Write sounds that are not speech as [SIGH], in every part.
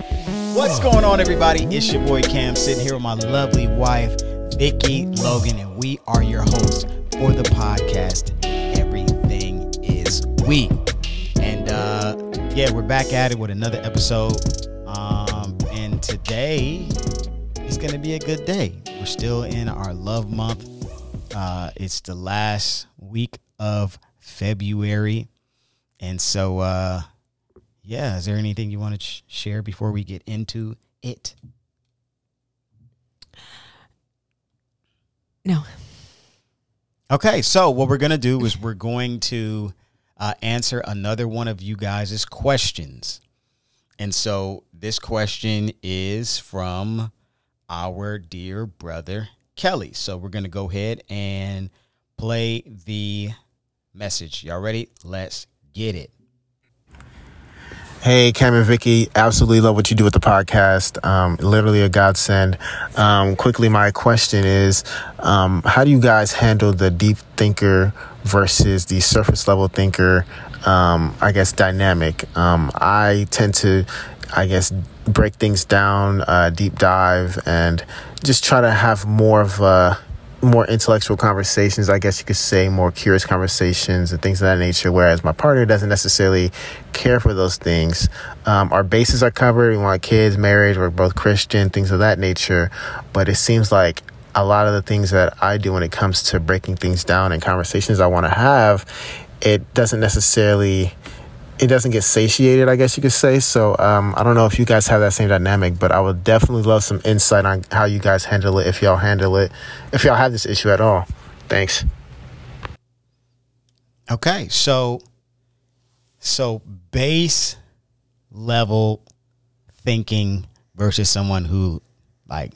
What's going on, everybody? It's your boy Cam sitting here with my lovely wife, Vicky Logan, and we are your hosts for the podcast. Everything is we. And uh yeah, we're back at it with another episode. Um, and today is gonna be a good day. We're still in our love month. Uh it's the last week of February. And so uh yeah, is there anything you want to sh- share before we get into it? No. Okay, so what we're gonna do is we're going to uh, answer another one of you guys' questions, and so this question is from our dear brother Kelly. So we're gonna go ahead and play the message. Y'all ready? Let's get it. Hey, Cam and Vicky, absolutely love what you do with the podcast. Um, literally a godsend. Um, quickly, my question is, um, how do you guys handle the deep thinker versus the surface level thinker? Um, I guess dynamic. Um, I tend to, I guess, break things down, uh, deep dive, and just try to have more of a more intellectual conversations, I guess you could say, more curious conversations and things of that nature. Whereas my partner doesn't necessarily care for those things. Um, our bases are covered. We want kids, marriage. We're both Christian, things of that nature. But it seems like a lot of the things that I do when it comes to breaking things down and conversations I want to have, it doesn't necessarily it doesn't get satiated, I guess you could say. So um, I don't know if you guys have that same dynamic, but I would definitely love some insight on how you guys handle it, if y'all handle it, if y'all have this issue at all. Thanks. Okay, so so base level thinking versus someone who like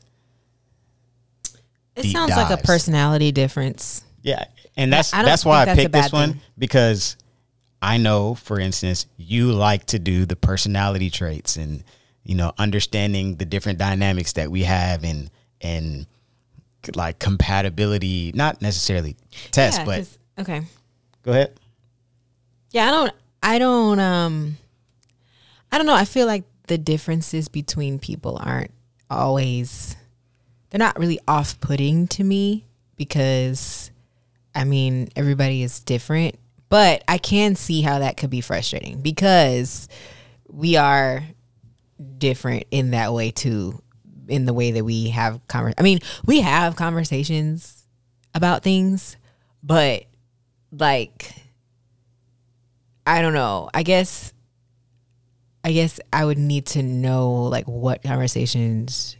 It Deep sounds like a personality difference. Yeah, and that's I don't that's why I that's picked this bad one because I know, for instance, you like to do the personality traits and you know understanding the different dynamics that we have and and like compatibility, not necessarily test, Yeah, but okay. go ahead. Yeah, I don't I don't um I don't know. I feel like the differences between people aren't always they're not really off-putting to me because I mean, everybody is different, but I can see how that could be frustrating because we are different in that way too in the way that we have conver- I mean, we have conversations about things, but like I don't know. I guess I guess I would need to know like what conversations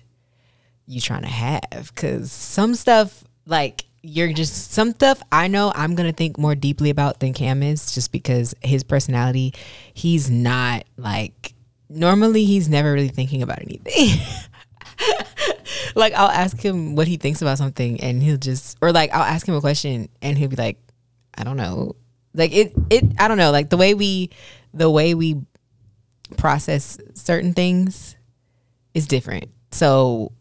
you trying to have cuz some stuff like you're just some stuff I know I'm to think more deeply about than Cam is just because his personality he's not like normally he's never really thinking about anything. [LAUGHS] like I'll ask him what he thinks about something and he'll just or like I'll ask him a question and he'll be like I don't know. Like it it I don't know, like the way we the way we process certain things is different. So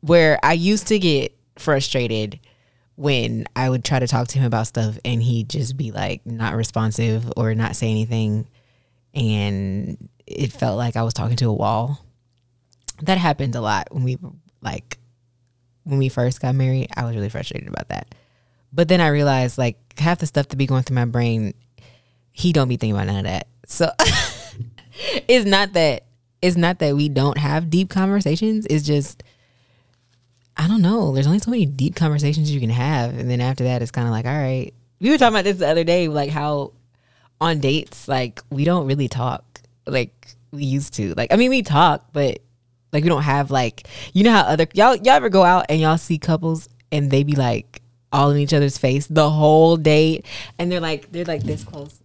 where I used to get frustrated when I would try to talk to him about stuff and he'd just be like not responsive or not say anything and it felt like I was talking to a wall. That happened a lot when we like when we first got married. I was really frustrated about that. But then I realized like half the stuff to be going through my brain, he don't be thinking about none of that. So [LAUGHS] it's not that it's not that we don't have deep conversations. It's just I don't know. There's only so many deep conversations you can have, and then after that, it's kind of like, all right. We were talking about this the other day, like how on dates, like we don't really talk like we used to. Like I mean, we talk, but like we don't have like you know how other y'all y'all ever go out and y'all see couples and they be like all in each other's face the whole date, and they're like they're like this close.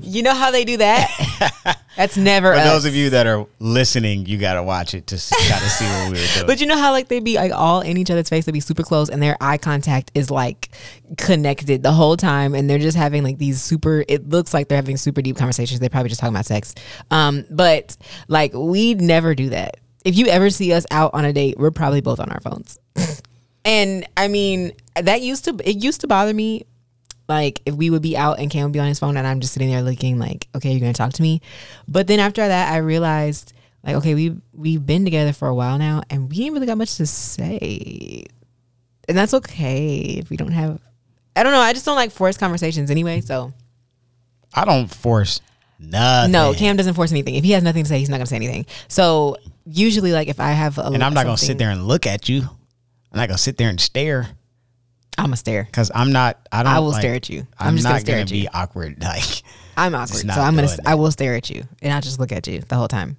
You know how they do that? [LAUGHS] That's never For us. those of you that are listening, you gotta watch it to kind of see what we were doing. But you know how like they be like all in each other's face, they be super close, and their eye contact is like connected the whole time, and they're just having like these super. It looks like they're having super deep conversations. They're probably just talking about sex. Um, but like we never do that. If you ever see us out on a date, we're probably both on our phones. [LAUGHS] and I mean, that used to it used to bother me. Like if we would be out and Cam would be on his phone and I'm just sitting there looking like, okay, you're gonna talk to me. But then after that, I realized like, okay, we we've been together for a while now and we ain't really got much to say, and that's okay if we don't have. I don't know. I just don't like forced conversations anyway. So I don't force nothing. no, Cam doesn't force anything. If he has nothing to say, he's not gonna say anything. So usually, like if I have a and I'm not gonna sit there and look at you. I'm not gonna sit there and stare I'm gonna stare. because I'm not. I don't. I will like, stare at you. I'm, I'm, just not gonna stare gonna at be you. awkward. [LAUGHS] Like I'm awkward, so I'm gonna. doing I will stare at you, and I'll just look at you the whole time.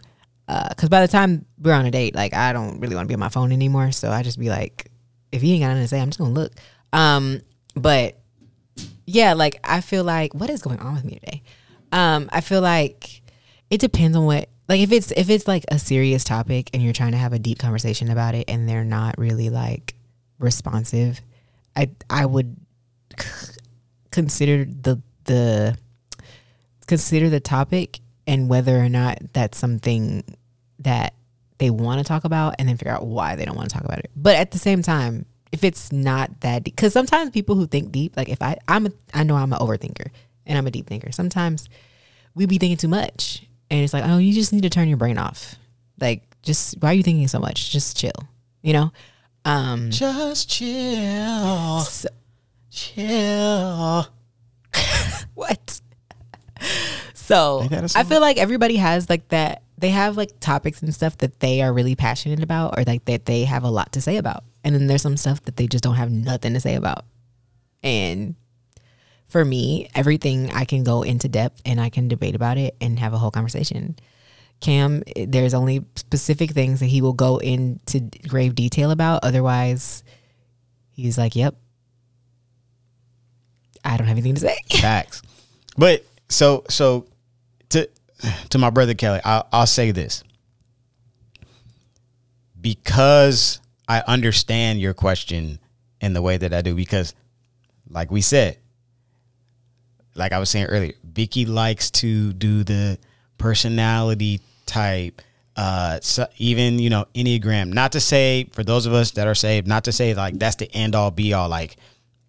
Because by the time we're on a date, like I don't really want to be on my phone anymore. So I just be like, if you ain't got nothing to say, I'm just gonna look. Um, but yeah, like I feel like what is going on with me today? Um, I feel like it depends on what. Like if it's if it's like a serious topic and you're trying to have a deep conversation about it and they're not really like responsive, I I would consider the the consider the topic and whether or not that's something that they want to talk about and then figure out why they don't want to talk about it. But at the same time, if it's not that deep, because sometimes people who think deep, like if I, I'm, a, I know I'm an overthinker and I'm a deep thinker. Sometimes we be thinking too much, and it's like, oh, you just need to turn your brain off. Like, just why are you thinking so much? Just chill, you know. Um, just chill, so- chill. [LAUGHS] what? So Ain't that a I feel like everybody has like that. They have like topics and stuff that they are really passionate about, or like that they have a lot to say about. And then there's some stuff that they just don't have nothing to say about. And for me, everything I can go into depth and I can debate about it and have a whole conversation. Cam, there's only specific things that he will go into grave detail about. Otherwise, he's like, "Yep, I don't have anything to say." [LAUGHS] Facts. But so so to to my brother Kelly, I'll, I'll say this because I understand your question in the way that I do. Because, like we said, like I was saying earlier, Vicky likes to do the personality type. Uh, so even you know enneagram. Not to say for those of us that are saved, not to say like that's the end all be all. Like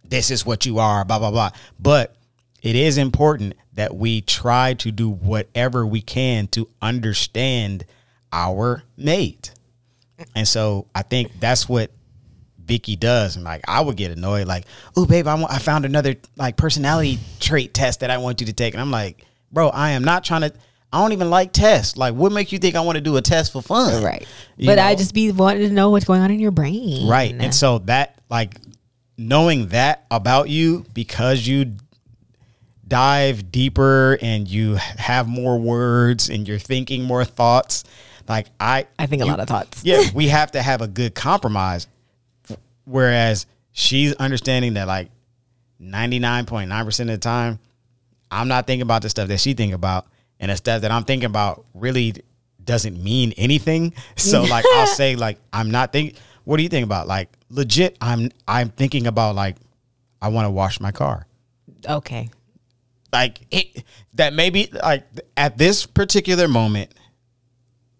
this is what you are, blah blah blah. But it is important that we try to do whatever we can to understand our mate. And so I think that's what Vicky does. And like I would get annoyed, like, oh babe, I, want, I found another like personality trait test that I want you to take. And I'm like, bro, I am not trying to I don't even like tests. Like what makes you think I want to do a test for fun? Right. You but I just be wanting to know what's going on in your brain. Right. And so that like knowing that about you because you dive deeper and you have more words and you're thinking more thoughts, like I I think a you- lot of thoughts. yeah, [LAUGHS] we have to have a good compromise. Whereas she's understanding that like 99.9% of the time, I'm not thinking about the stuff that she think about. And the stuff that I'm thinking about really doesn't mean anything. [LAUGHS] So like I'll [LAUGHS] say like I'm not thinking what do you think about? Like legit, I'm I'm thinking about like I want to wash my car Okay. like it, that maybe like at this particular moment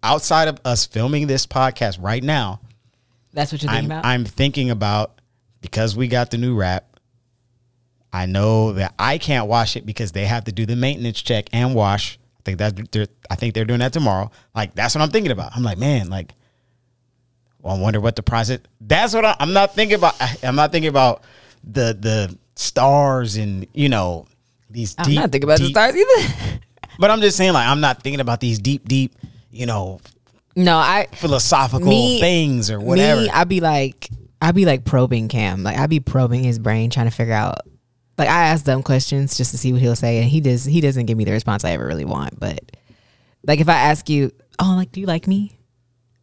outside of us filming this podcast right now That's what you're thinking I'm, about? I'm thinking about because we got the new wrap i know that i can't wash it because they have to do the maintenance check and wash i think that they're i think they're doing that tomorrow like that's what i'm thinking about i'm like man like well, i wonder what the process that's what I, i'm not thinking about I- [LAUGHS] i'm not thinking about the the stars and you know these I'm deep, not thinking about deep- the stars either. [LAUGHS] but i'm just saying like i'm not thinking about these deep deep you know no, I philosophical Me- things or whatever me, I'd be like I'd be like probing Cam. Like I'd be probing his brain trying to figure out like I ask dumb questions just to see what he'll say and he does he doesn't give me the response I ever really want. But like if I ask you, Oh, like do you like me?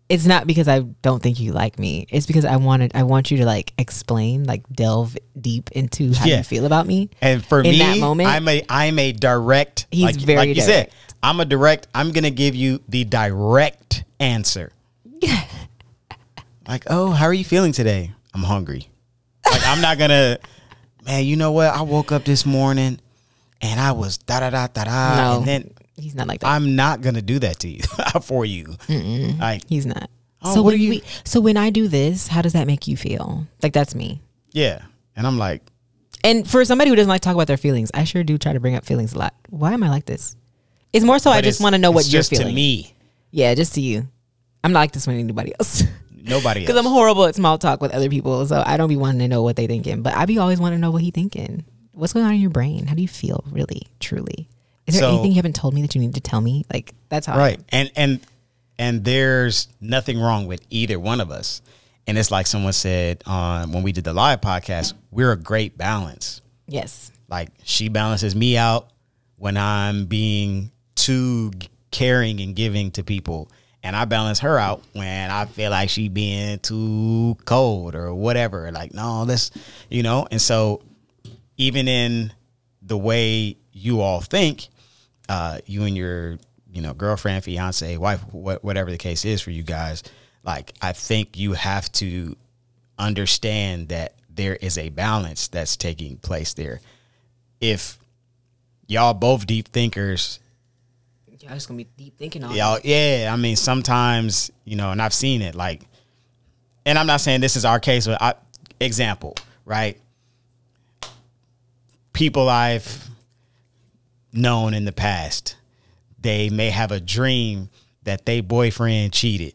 It's not because I don't think you like me. It's because I wanted I want you to like explain, like delve deep into how Yeah. you feel about me. And for in me, that moment, I'm a I'm a direct. He's like, very like you said, direct. I'm a direct. I'm gonna give you the direct answer. [LAUGHS] like, oh, how are you feeling today? I'm hungry. Like, I'm not gonna. Man, you know what? I woke up this morning, and I was da da da da da, no, and then he's not like that. I'm not gonna do that to you [LAUGHS] for you. Like, he's not. Oh, so what when do you, you- so when I do this, how does that make you feel? Like that's me. yeah, And I'm like, And for somebody who doesn't like to talk about their feelings, I sure do try to bring up feelings a lot. Why am I like this? It's more so I just want to know what you're feeling. to me. Yeah, just to you. I'm not like this with anybody else. [LAUGHS] Nobody. Because I'm horrible at small talk with other people, so I don't be wanting to know what they thinking. But I be always wanting to know what he thinking. What's going on in your brain? How do you feel, really, truly? Is there So- anything you haven't told me that you need to tell me? Like that's how. Right and and and there's nothing wrong with either one of us and it's like someone said on when we did the live podcast we're a great balance Yes. like she balances me out when i'm being too caring and giving to people and i balance her out when i feel like she being too cold or whatever like no let's you know and so even in the way you all think uh, you and your you know girlfriend, fiance, wife, wh- whatever the case is for you guys, like I think you have to understand that there is a balance that's taking place there. If y'all both deep thinkers, Y'all just gonna be deep thinking on. y'all yeah, I mean sometimes you know, and I've seen it like, and I'm not saying this is our case, but I, example, right? People I've known in the past, they may have a dream that they boyfriend cheated.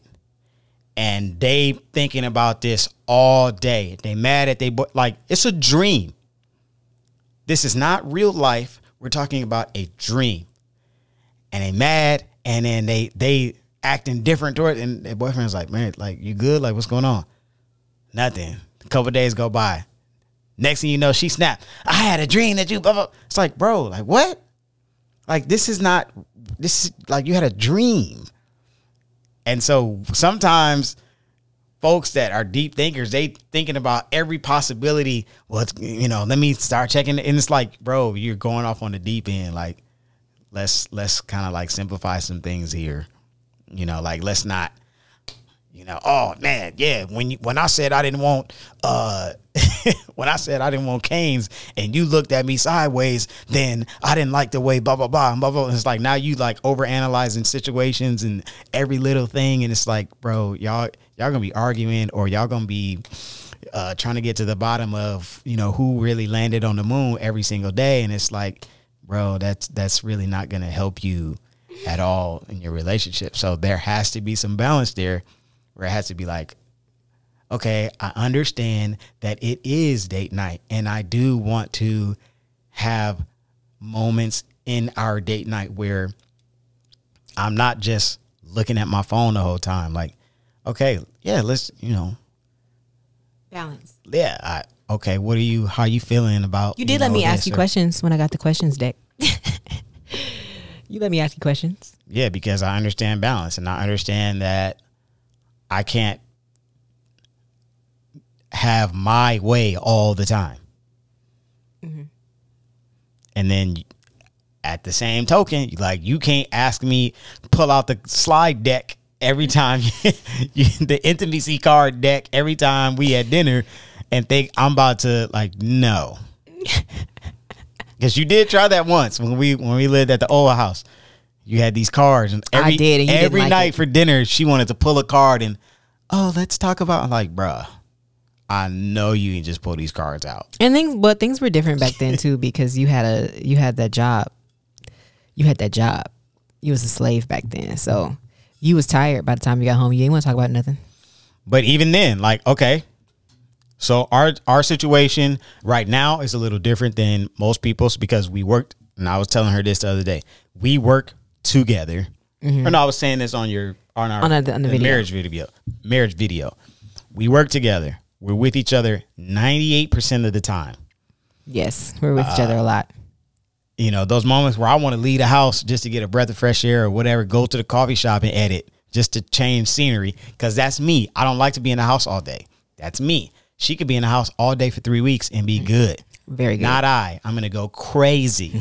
And they thinking about this all day. They mad at they boy like it's a dream. This is not real life. We're talking about a dream. And they mad and then they they acting different toward it. And their boyfriend's like, man, like you good? Like what's going on? Nothing. A couple days go by. Next thing you know, she snapped. I had a dream that you blah, blah. It's like, bro, like what? Like this is not this is like you had a dream. And so sometimes folks that are deep thinkers, they thinking about every possibility. Well, you know, let me start checking. And it's like, bro, you're going off on the deep end. Like, let's let's kind of like simplify some things here. You know, like let's not, you know, oh man, yeah. When you when I said I didn't want uh [LAUGHS] when I said I didn't want Cane's and you looked at me sideways, then I didn't like the way blah blah blah and blah blah. It's like now you like over analyzing situations and every little thing, and it's like, bro, y'all y'all gonna be arguing or y'all gonna be uh, trying to get to the bottom of you know who really landed on the moon every single day, and it's like, bro, that's that's really not gonna help you at all in your relationship. So there has to be some balance there, where it has to be like, okay, I understand that it is date night, and I do want to have moments in our date night where I'm not just looking at my phone the whole time. Like, okay, yeah, let's you know Balance. yeah, I, okay. What are you? How are you feeling about? You did let know, me ask you or- questions when I got the questions deck. [LAUGHS] you let me ask you questions. Yeah, because I understand balance, and I understand that I can't have my way all the time. Mm-hmm. And then, at the same token, like you can't ask me pull out the slide deck every time [LAUGHS] you, the intimacy card deck every time we had dinner and think I'm about to like no. Because you did try that once when we when we lived at the old house. You had these cards, and I every did, and every like night it. for dinner she wanted to pull a card and oh let's talk about. I'm like, bruh, I know you can just pull these cards out. And things, but things were different back then too [LAUGHS] because you had a you had that job, you had that job. You was a slave back then, so you was tired by the time you got home. You didn't want to talk about nothing. But even then, like, okay. So our our situation right now is a little different than most people's because we worked and I was telling her this the other day. We work together. Mm-hmm. Or no, I was saying this on your on our On the- on the video. marriage video. Marriage video. We work together. We're with each other 98% of the time. Yes, we're with each other a uh, lot. You know, those moments where I want to leave the house just to get a breath of fresh air or whatever, go to the coffee shop and edit just to change scenery because that's me. I don't like to be in the house all day. That's me. She could be in the house all day for three weeks and be good. Very good. Not I. I'm gonna go crazy.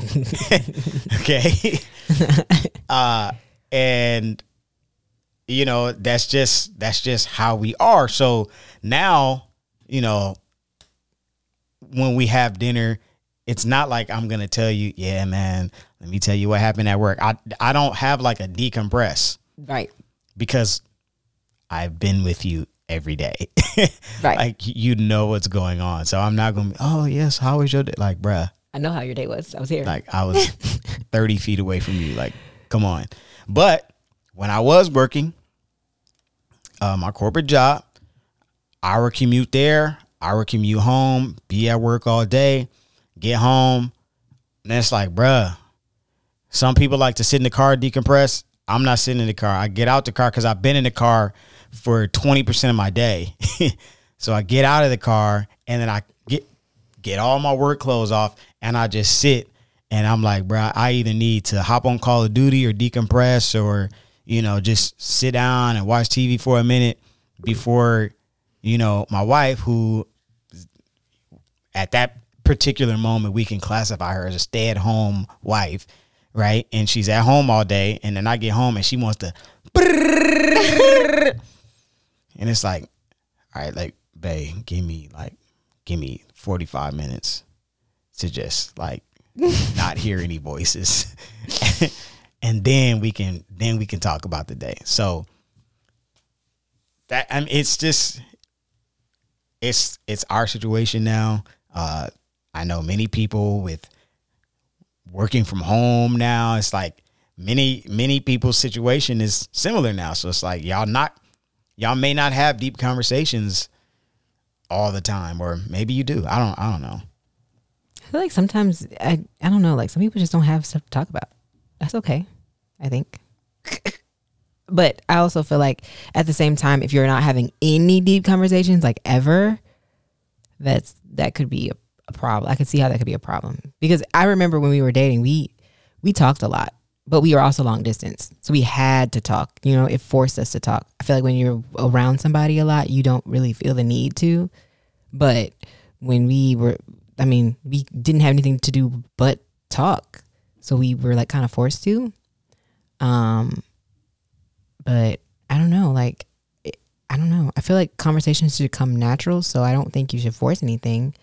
[LAUGHS] okay. [LAUGHS] uh, and you know that's just that's just how we are. So now, you know, when we have dinner, it's not like I'm gonna tell you, yeah, man. Let me tell you what happened at work. I I don't have like a decompress right. because I've been with you every day. [LAUGHS] Right. like you know what's going on. So I'm not gonna be, oh yes, how was your day? Like, bruh, I know how your day was. I was here. like I was [LAUGHS] 30 feet away from you. Like, come on. But when I was working, uh, my corporate job, hour commute there, hour commute home, be at work all day, get home. And it's like, bruh, some people like to sit in the car, decompress. I'm not sitting in the car. I get out the car because I've been in the car for 20% of my day. [LAUGHS] so I get out of the car and then I get get all my work clothes off and I just sit and I'm like, bro, I either need to hop on Call of Duty or decompress or, you know, just sit down and watch TV for a minute before, you know, my wife, who at that particular moment we can classify her as a stay at home wife, right? And she's at home all day. And then I get home and she wants to, [LAUGHS] [LAUGHS] and it's like, all right, like, babe, give me like, give me 45 minutes to just like [LAUGHS] not hear any voices. [LAUGHS] and then we can then we can talk about the day. So that I mean it's just it's it's our situation now. Uh I know many people with working from home now. It's like many many people's situation is similar now. So it's like y'all not y'all may not have deep conversations all the time or maybe you do. I don't I don't know. I feel like sometimes I I don't know, like some people just don't have stuff to talk about. That's okay, I think. [LAUGHS] but I also feel like at the same time, if you're not having any deep conversations, like ever, that's that could be a, a problem. I could see how that could be a problem because I remember when we were dating, we we talked a lot, but we were also long distance, so we had to talk. You know, it forced us to talk. I feel like when you're around somebody a lot, you don't really feel the need to, but when we were I mean, we didn't have anything to do but talk. So we were like kind of forced to. Um but I don't know, like I don't know. I feel like conversations should come natural, so I don't think you should force anything.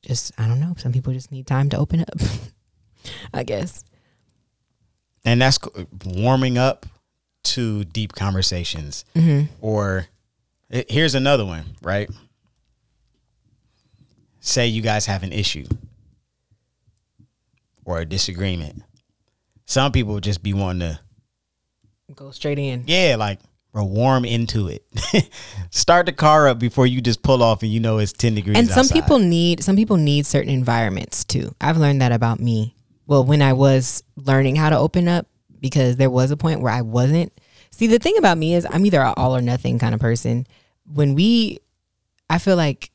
Just I don't know, some people just need time to open up. [LAUGHS] I guess. And that's warming up to deep conversations. Or eh, here's another one, right? Say you guys have an issue or a disagreement. Some people just be wanting to Go straight in. Yeah, like or warm into it. [LAUGHS] Start the car up before you just pull off and you know it's ten degrees. and some outside. people need some people need certain environments too i've learned that about me well when i was learning how to open up because there was a point where i wasn't. See the thing about me is i'm either an all or nothing kind of person. When we i feel like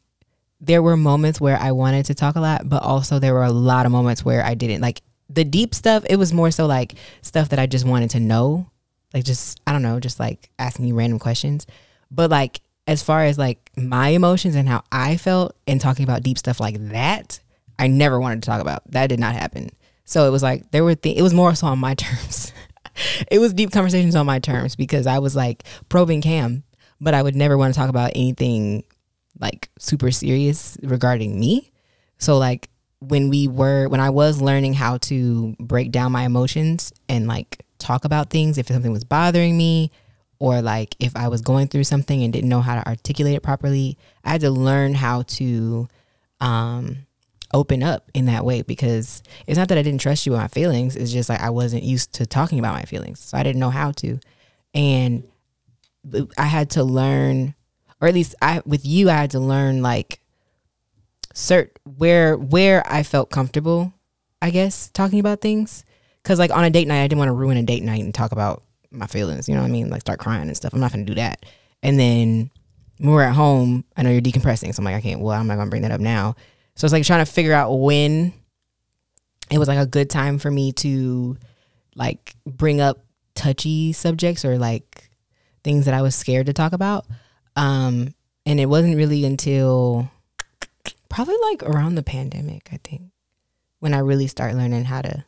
there were moments where i wanted to talk a lot but also there were a lot of moments where i didn't. Like the deep stuff it was more so like stuff that i just wanted to know. Like just i don't know just like asking you random questions. But like as far as like my emotions and how i felt and talking about deep stuff like that i never wanted to talk about. That did not happen so it was like there were th- it was more so on my [LAUGHS] terms. It was deep conversations on my terms because i was like probing cam but i would never want to talk about anything like super serious regarding me. So like when we were when I was learning how to break down my emotions and like talk about things if something was bothering me or like if I was going through something and didn't know how to articulate it properly, I had to learn how to um open up in that way because it's not that I didn't trust you with my feelings, it's just like I wasn't used to talking about my feelings. So I didn't know how to. And I had to learn or at least I with you I had to learn like cert where where I felt comfortable, I guess, talking about things. Cause like on a date night, I didn't want to ruin a date night and talk about my feelings. You know what I mean? Like start crying and stuff. I'm not gonna do that. And then when we're at home, I know you're decompressing, so I'm like, I can't. Well, I'm not gonna bring that up now. So it's like trying to figure out when it was like a good time for me to like bring up touchy subjects or like things that I was scared to talk about. Um, and it wasn't really until probably like around the pandemic, I think, when I really start learning how to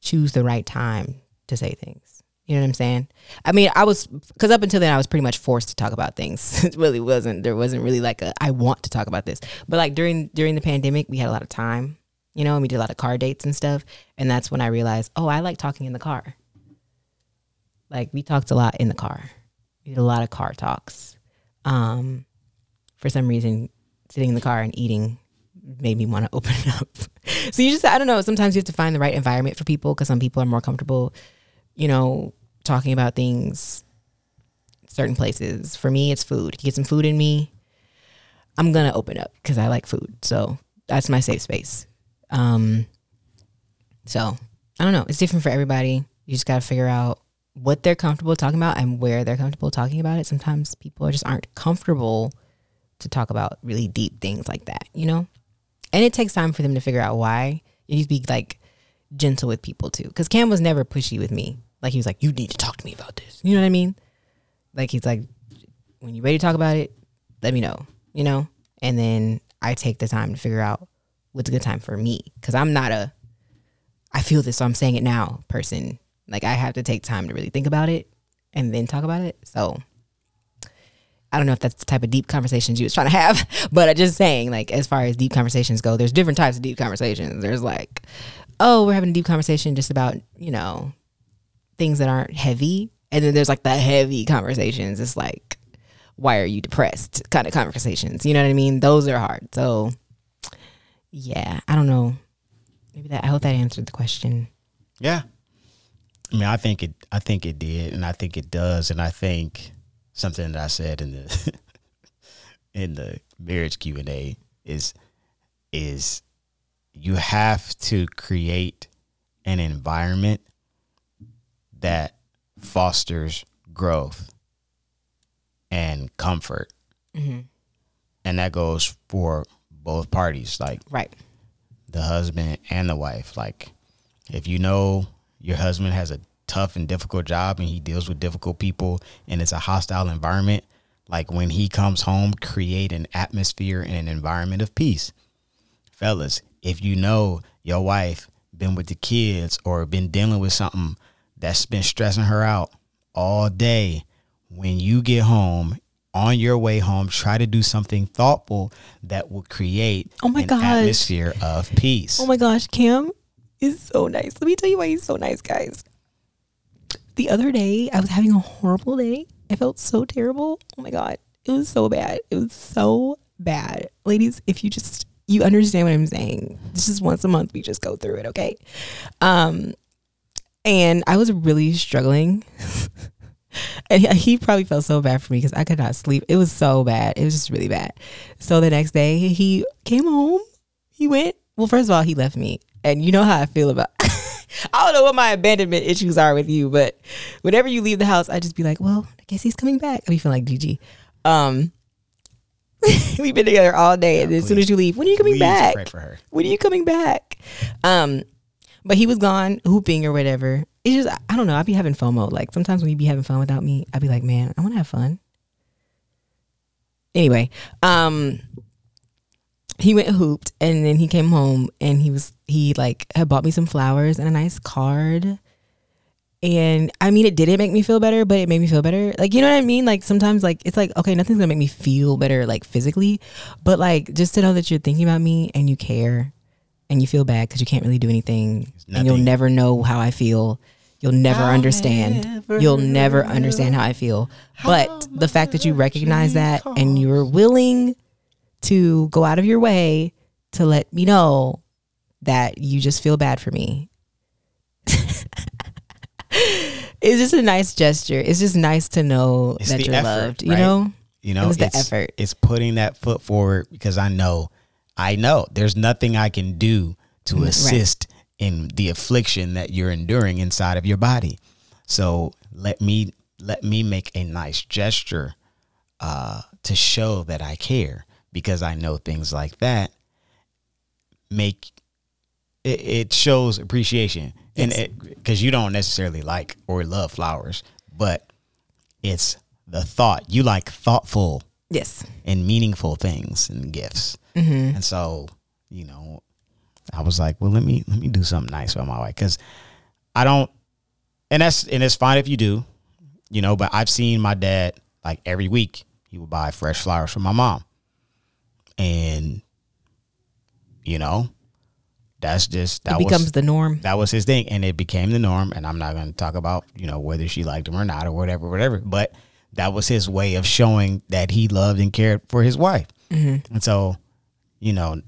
choose the right time to say things. You know what I'm saying? I mean, I was because up until then I was pretty much forced to talk about things. [LAUGHS] it really wasn't. There wasn't really like a I want to talk about this. But like during during the pandemic, we had a lot of time, you know, and we did a lot of car dates and stuff. And that's when I realized, oh, I like talking in the car. Like we talked a lot in the car, We did a lot of car talks. Um, for some reason, sitting in the car and eating made me want to [LAUGHS] open up. so you just, I don't know. Sometimes you have to find the right environment for people because some people are more comfortable, you know, talking about things certain places. For me, it's food. Get some food in me, I'm gonna open up because I like food. So that's my safe space. Um, so I don't know. It's different for everybody. You just gotta figure out what they're comfortable talking about and where they're comfortable talking about it. Sometimes people just aren't comfortable to talk about really deep things like that, you know? And it takes time for them to figure out why. You need to be like gentle with people too. Cause Cam was never pushy with me. Like he was like, you need to talk to me about this. You know what I mean? Like he's like, when you're ready to talk about it, let me know, you know? And then I take the time to figure out what's a good time for me. Cause I'm not a, I feel this, so I'm saying it now person. Like I have to take time to really think about it and then talk about it. So I don't know if that's the type of deep conversations you was trying to have, [LAUGHS] but I'm just saying, like, as far as deep conversations go, there's different types of deep conversations. There's like, oh, we're having a deep conversation just about, you know, things that aren't heavy. And then there's like the heavy conversations. It's like, why are you depressed kind of conversations. You know what I mean? Those are hard. So yeah, I don't know. Maybe that I hope that answered the question. Yeah. I mean, I think it I think it did and I think it does and I think something that I said in the [LAUGHS] in the marriage Q&A is is you have to create an environment that fosters growth and comfort. Mm-hmm. And that goes for both parties, like Right. the husband and the wife. Like, if you know your husband has a tough and difficult job and he deals with difficult people and it's a hostile environment, like when he comes home, create an atmosphere and an environment of peace. Fellas, if you know your wife been with the kids or been dealing with something that's been stressing her out all day, when you get home, on your way home, try to do something thoughtful that will create Oh my an gosh. atmosphere of peace. Oh my gosh, Cam is so nice. Let me tell you why he's so nice, guys. The other day, I was having a horrible day. I felt so terrible. Oh my god, it was so bad. It was so bad, ladies. If you just you understand what I'm saying, this is once a month. We just go through it, okay? Um, and I was really struggling. [LAUGHS] and he, probably felt so bad for me because I could not sleep. It was so bad. It was just really bad. So the next day, he came home. He went. Well, first of all, he left me, and you know how I feel about. [LAUGHS] I don't know what my abandonment issues are with you, but whenever you leave the house, I just be like, well, I guess he's coming back. I be feeling like Gigi. Um, [LAUGHS] we've been together all day, and as soon as you leave, when are you coming back? Pray for her. when are you coming back? Um, but he was gone hooping or whatever. It's just I don't know. I'd be having FOMO. Like sometimes when you be having fun without me, I'd be like, man, I want to have fun. Anyway, um, he went hooped and then he came home and he was he like had bought me some flowers and a nice card. And I mean, it didn't make me feel better, but it made me feel better. Like, you know what I mean? Like, sometimes, like, it's like, okay, nothing's gonna make me feel better, like, physically, but like, just to know that you're thinking about me and you care and you feel bad because you can't really do anything and you'll never know how I feel. You'll never I'll understand. never you'll never understand how I feel. But the fact that you recognize that and you're willing to go out of your way to let me know that you just feel bad for me. [LAUGHS] it's just a nice gesture. It's just nice to know It's that you're effort, loved. You right? know? You know, It was the effort. It's putting that foot forward because I know, I know there's nothing I can do to Mm, right. assist in the affliction that you're enduring inside of your body. So let me let me make a nice gesture uh, to show that I care because I know things like that make it, it shows appreciation and Yes. it because you don't necessarily like or love flowers, but it's the thought you like thoughtful Yes. and meaningful things and gifts. Mm-hmm. And so, you know, I was like, well, let me let me do something nice for my wife because I don't, and that's and it's fine if you do, you know. But I've seen my dad like every week he would buy fresh flowers for my mom, and you know, that's just that It becomes was the norm. that was his thing, and it became the norm. And I'm not going to talk about you know whether she liked him or not or whatever, whatever. But that was his way of showing that he loved and cared for his wife. Mm-hmm. And so, you know,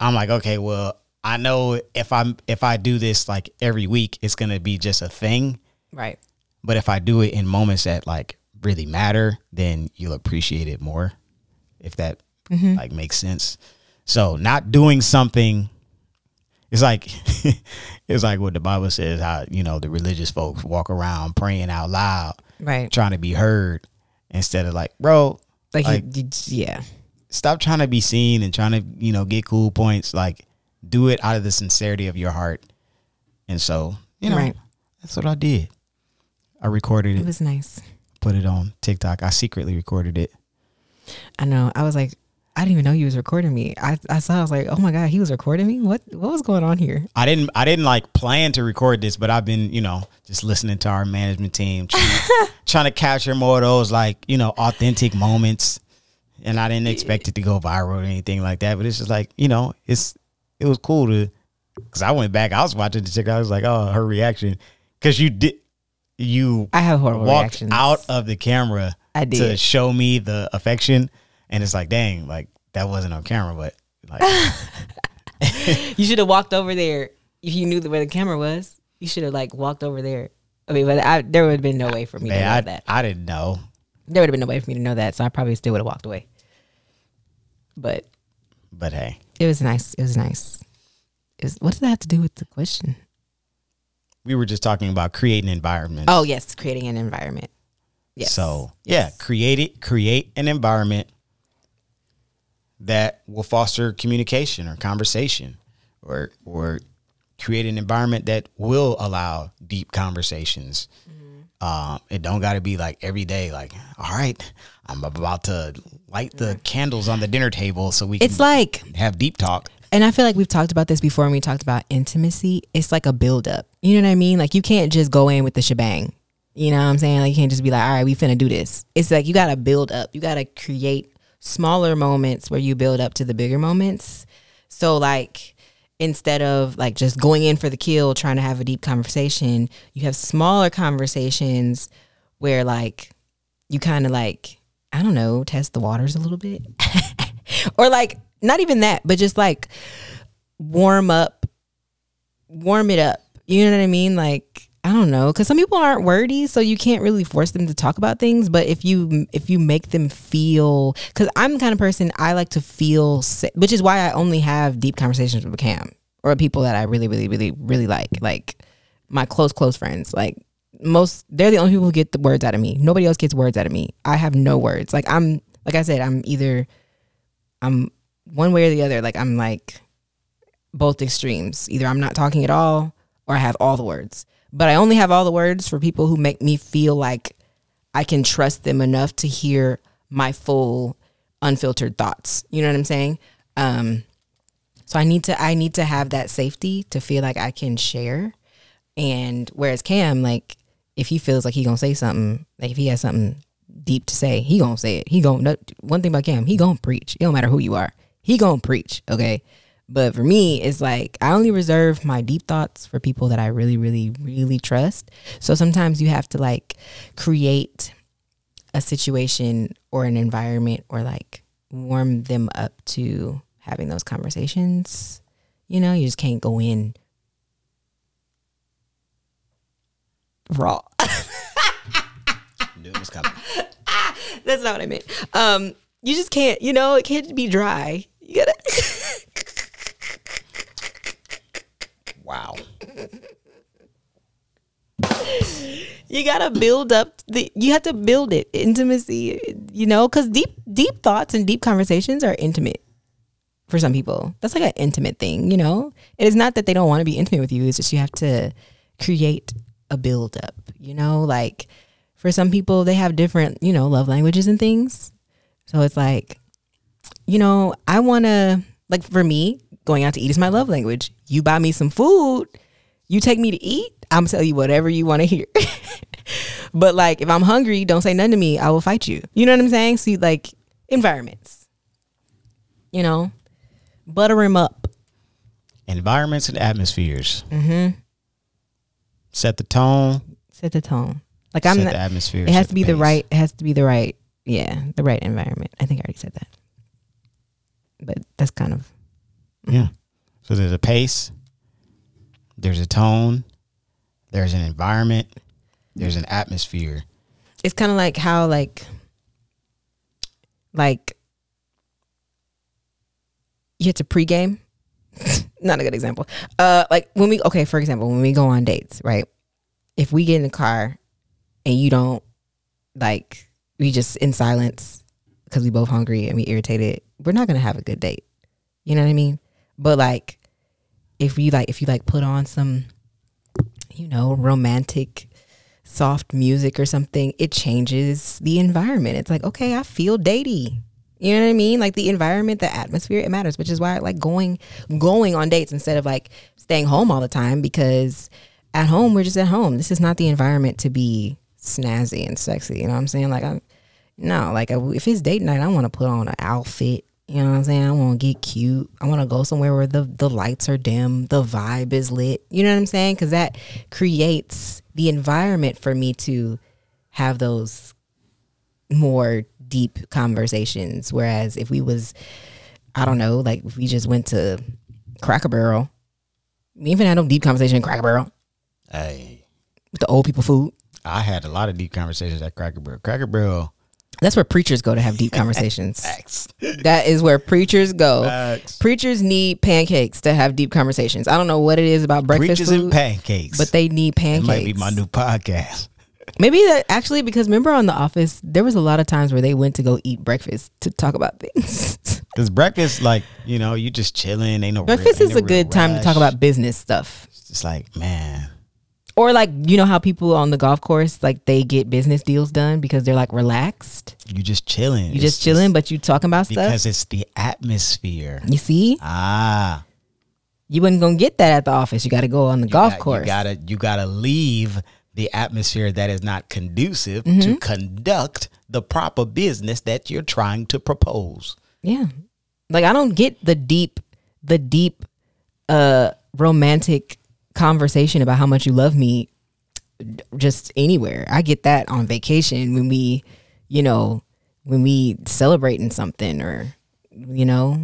I'm like, okay, well, I know if I'm if I do this like every week, it's gonna be just a thing. Right. But if I do it in moments that like really matter, then you'll appreciate it more. If that mm-hmm. like makes sense. So not doing something it's like [LAUGHS] it's like what the Bible says how, you know, the religious folks walk around praying out loud, Right. trying to be heard instead of like, bro, Like, Like- yeah. stop trying to be seen and trying to, you know, get cool points. Like do it out of the sincerity of your heart. And so, you know, Right. that's what I did. I recorded It it, was nice. put it on TikTok. I secretly recorded it. I know. I was like, I didn't even know he was recording me. I, I saw. I was like, oh my god, he was recording me. What what was going on here? I didn't I didn't like plan to record this, but I've been, you know, just listening to our management team trying, [LAUGHS] trying to capture more of those like, you know, authentic moments. And I didn't expect it to go viral or anything like that. But it's just like, you know, it's it was cool to cause I went back, I was watching the chick, I was like, oh, her reaction. Cause you did you I have horrible walked reactions. out of the camera I did. to show me the affection. And it's like, dang, like that wasn't on camera, but like [LAUGHS] [LAUGHS] You should have walked over there if you knew where the camera was. You should have like walked over there. I mean, but I, there would have been no way for me to know I, that. I didn't know. There would have been no way for me to know that, so I probably still would have walked away. But But hey. it was nice. It was nice. It was, what does that have to do with the question? we were just talking about creating environments. Oh yes, creating an environment. Yes. So yeah, create it, create an environment that will foster communication or conversation, or or create an environment that will allow deep conversations. Mm-hmm. Um, it don't got to be like every day. Like, all right, I'm about to light the candles on the dinner table so we can it's like have deep talk. and I feel like we've talked about this before when we talked about intimacy. It's like a build up. You know what I mean? Like you can't just go in with the shebang. You know what I'm saying? Like you can't just be like, all right, we finna do this. It's like you gotta build up. You gotta create smaller moments where you build up to the bigger moments. So like instead of like just going in for the kill, trying to have a deep conversation, you have smaller conversations where like you kind of like, I don't know, test the waters a little bit. [LAUGHS] or like not even that, but just like warm up, warm it up. You know what I mean? Like I don't know, because some people aren't wordy, so you can't really force them to talk about things. But if you if you make them feel, because I'm the kind of person I like to feel, which is why I only have deep conversations with Cam or people that I really, really, really, really like, like my close, close friends. Like most, they're the only people who get the words out of me. Nobody else gets words out of me. I have no words. Like I'm, like I said, I'm either I'm one way or the other. Like I'm like both extremes. Either I'm not talking at all or I have all the words. But I only have all the words for people who make me feel like I can trust them enough to hear my full unfiltered thoughts. You know what I'm saying? Um so I need to I need to have that safety to feel like I can share. And whereas Cam like if he feels like he to say something, like if he has something deep to say, he to say it. He to one thing about Cam, he to preach. It don't matter who you are. He to preach, okay? But for me, it's like I only reserve my deep thoughts for people that I really, really, really trust. So sometimes you have to like create a situation or an environment or like warm them up to having those conversations. You know, you just can't go in raw. Knew it was coming. That's not what I meant. Um, you just can't, you know, it can't be dry. You gotta [LAUGHS] Wow. you gotta build up the you have to build it intimacy you know because deep deep thoughts and deep conversations are intimate for some people. That's like an intimate thing you know? It is not that they don't want to be intimate with you it's just you have to create a build up you know? Like for some people they have different you know love languages and things. So it's like you know i want to like for me going out to eat is my love language you buy me some food you take me to eat, I'm gonna tell you whatever you want to hear. [LAUGHS] but like if I'm hungry, don't say nothing to me. I will fight you. You know what I'm saying? So like environments, you know, butter him up. Environments and atmospheres. Mm-hmm. Set the tone. Set the tone. Like I'm Set not, the atmosphere. it has to be the pace. right it has to be the right yeah the right environment i think i already said that but that's kind of Yeah. So there's a pace, there's a tone, there's an environment, there's an atmosphere. it's kind of like how like like you have to pregame. [LAUGHS] Not a good example. Uh like when we okay for example when we go on dates right? If we get in the car and you don't like we just in silence because we both hungry and we irritated we're not gonna have a good date. You know what i mean but like if you like if you like put on some you know romantic soft music or something it changes the environment. It's like okay i feel datey. You know what i mean? Like the environment the atmosphere it matters which is why i like going going on dates instead of like staying home all the time because at home we're just at home. This is not the environment to be snazzy and sexy. You know what i'm saying? Like i'm no like if it's date night i want to put on an outfit you know what i'm saying? I want to get cute. I want to go somewhere where the the lights are dim the vibe is lit. You know what i'm saying? Because that creates the environment for me to have those more deep conversations. Whereas if we was i don't know like if we just went to cracker barrel we even had no deep conversation in cracker barrel. Hey, with the old people food. I had a lot of deep conversations at Cracker Barrel. Cracker Barrel. That's where preachers go to have deep [LAUGHS] conversations Facts. that is where preachers go Facts. preachers need pancakes to have deep conversations i don't know what it is about breakfast Preachers food and pancakes. but they need That pancakes might be my new podcast. [LAUGHS] Maybe that actually because remember on The Office, there was a lot of times where they went to go eat breakfast to talk about things. [LAUGHS] Because breakfast, like, you know, you just chilling. Ain't no breakfast real- is ain't a no real good time to talk about business stuff. It's just like, man, Or like you know how people on the golf course like they get business deals done because they're like relaxed. you just chilling. You just chilling, but you talking about stuff. because it's the atmosphere. You see, Ah, you wasn't gonna get that at the office. You got to go on the golf got- course. You gotta you gotta leave the atmosphere that is not conducive Mm-hmm. to conduct the proper business that you're trying to propose. Yeah. Like I don't get the deep the deep uh romantic conversation about how much you love me just anywhere. I get that on vacation when we, you know, when we celebrating something or you know,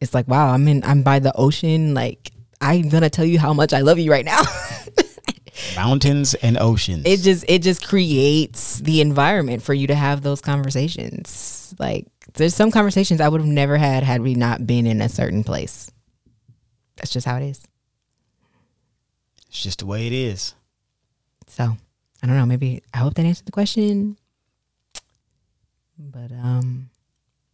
it's like wow, I'm in I'm by the ocean like I'm going to tell you how much I love you right now. [LAUGHS] Mountains and oceans. it just it just creates the environment for you to have those conversations like there's some conversations i would have never had had we not been in a certain place that's just how it is it's just the way it is. so i don't know. Maybe i hope that answered the question. But um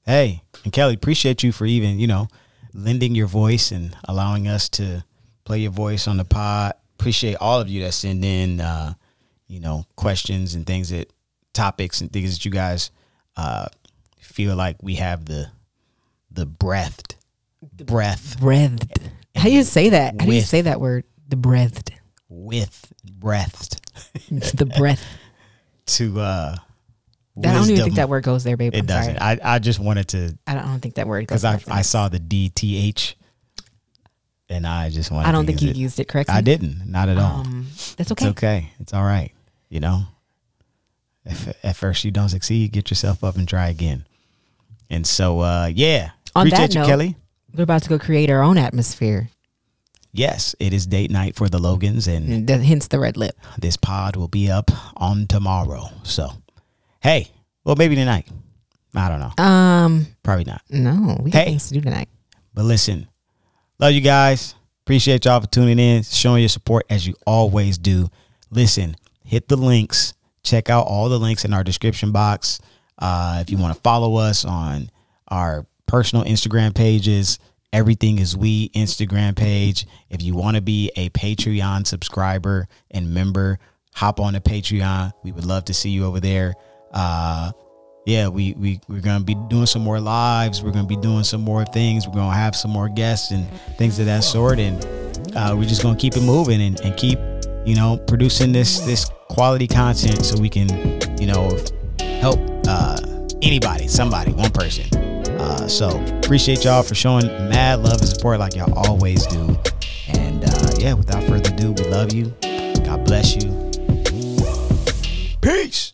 Hey, and Kelly, appreciate you for even, you know, lending your voice and allowing us to play your voice on the pod. Appreciate all of you that send in, uh, you know, questions and things that topics and things that you guys uh, feel like we have the the breathed breath. Breathed. How do you say that? How do you say that word the breathed with breathed the breath [LAUGHS] to uh i don't even think that word goes there babe it I'm doesn't. sorry. I, I just wanted to I don't, I don't think that word goes because I. I saw the DTH and I just wanted I don't to think you it. used it correctly I didn't, not at all. um that's okay. It's okay okay. It's all right. You know, if at first you don't succeed, get yourself up and try again. And so, uh, yeah, On appreciate that you, note- Kelly. we're about to go create our own atmosphere Yes, it is date night for the Logans, and And th- hence the red lip. this pod will be up on tomorrow. So, hey, well, maybe tonight. I don't know. Um, Probably not. no, we got Hey. things to do tonight. But listen, love you guys. Appreciate y'all for tuning in, showing your support as you always do. Listen, hit the links. Check out all the links in our description box. Uh, if you want to follow us on our personal Instagram pages, everything is we Instagram page. If you want to be a Patreon subscriber and member, hop on the Patreon. We would love to see you over there. Uh, yeah, we we we're gonna be doing some more lives. We're gonna be doing some more things. We're gonna have some more guests and things of that sort. And uh, we're just gonna keep it moving and, and keep, you know, producing this this quality content so we can, you know, help uh, anybody, somebody, one person. Uh, so appreciate y'all for showing mad love and support like y'all always do. And uh, yeah, without further ado, we love you. God bless you. Peace.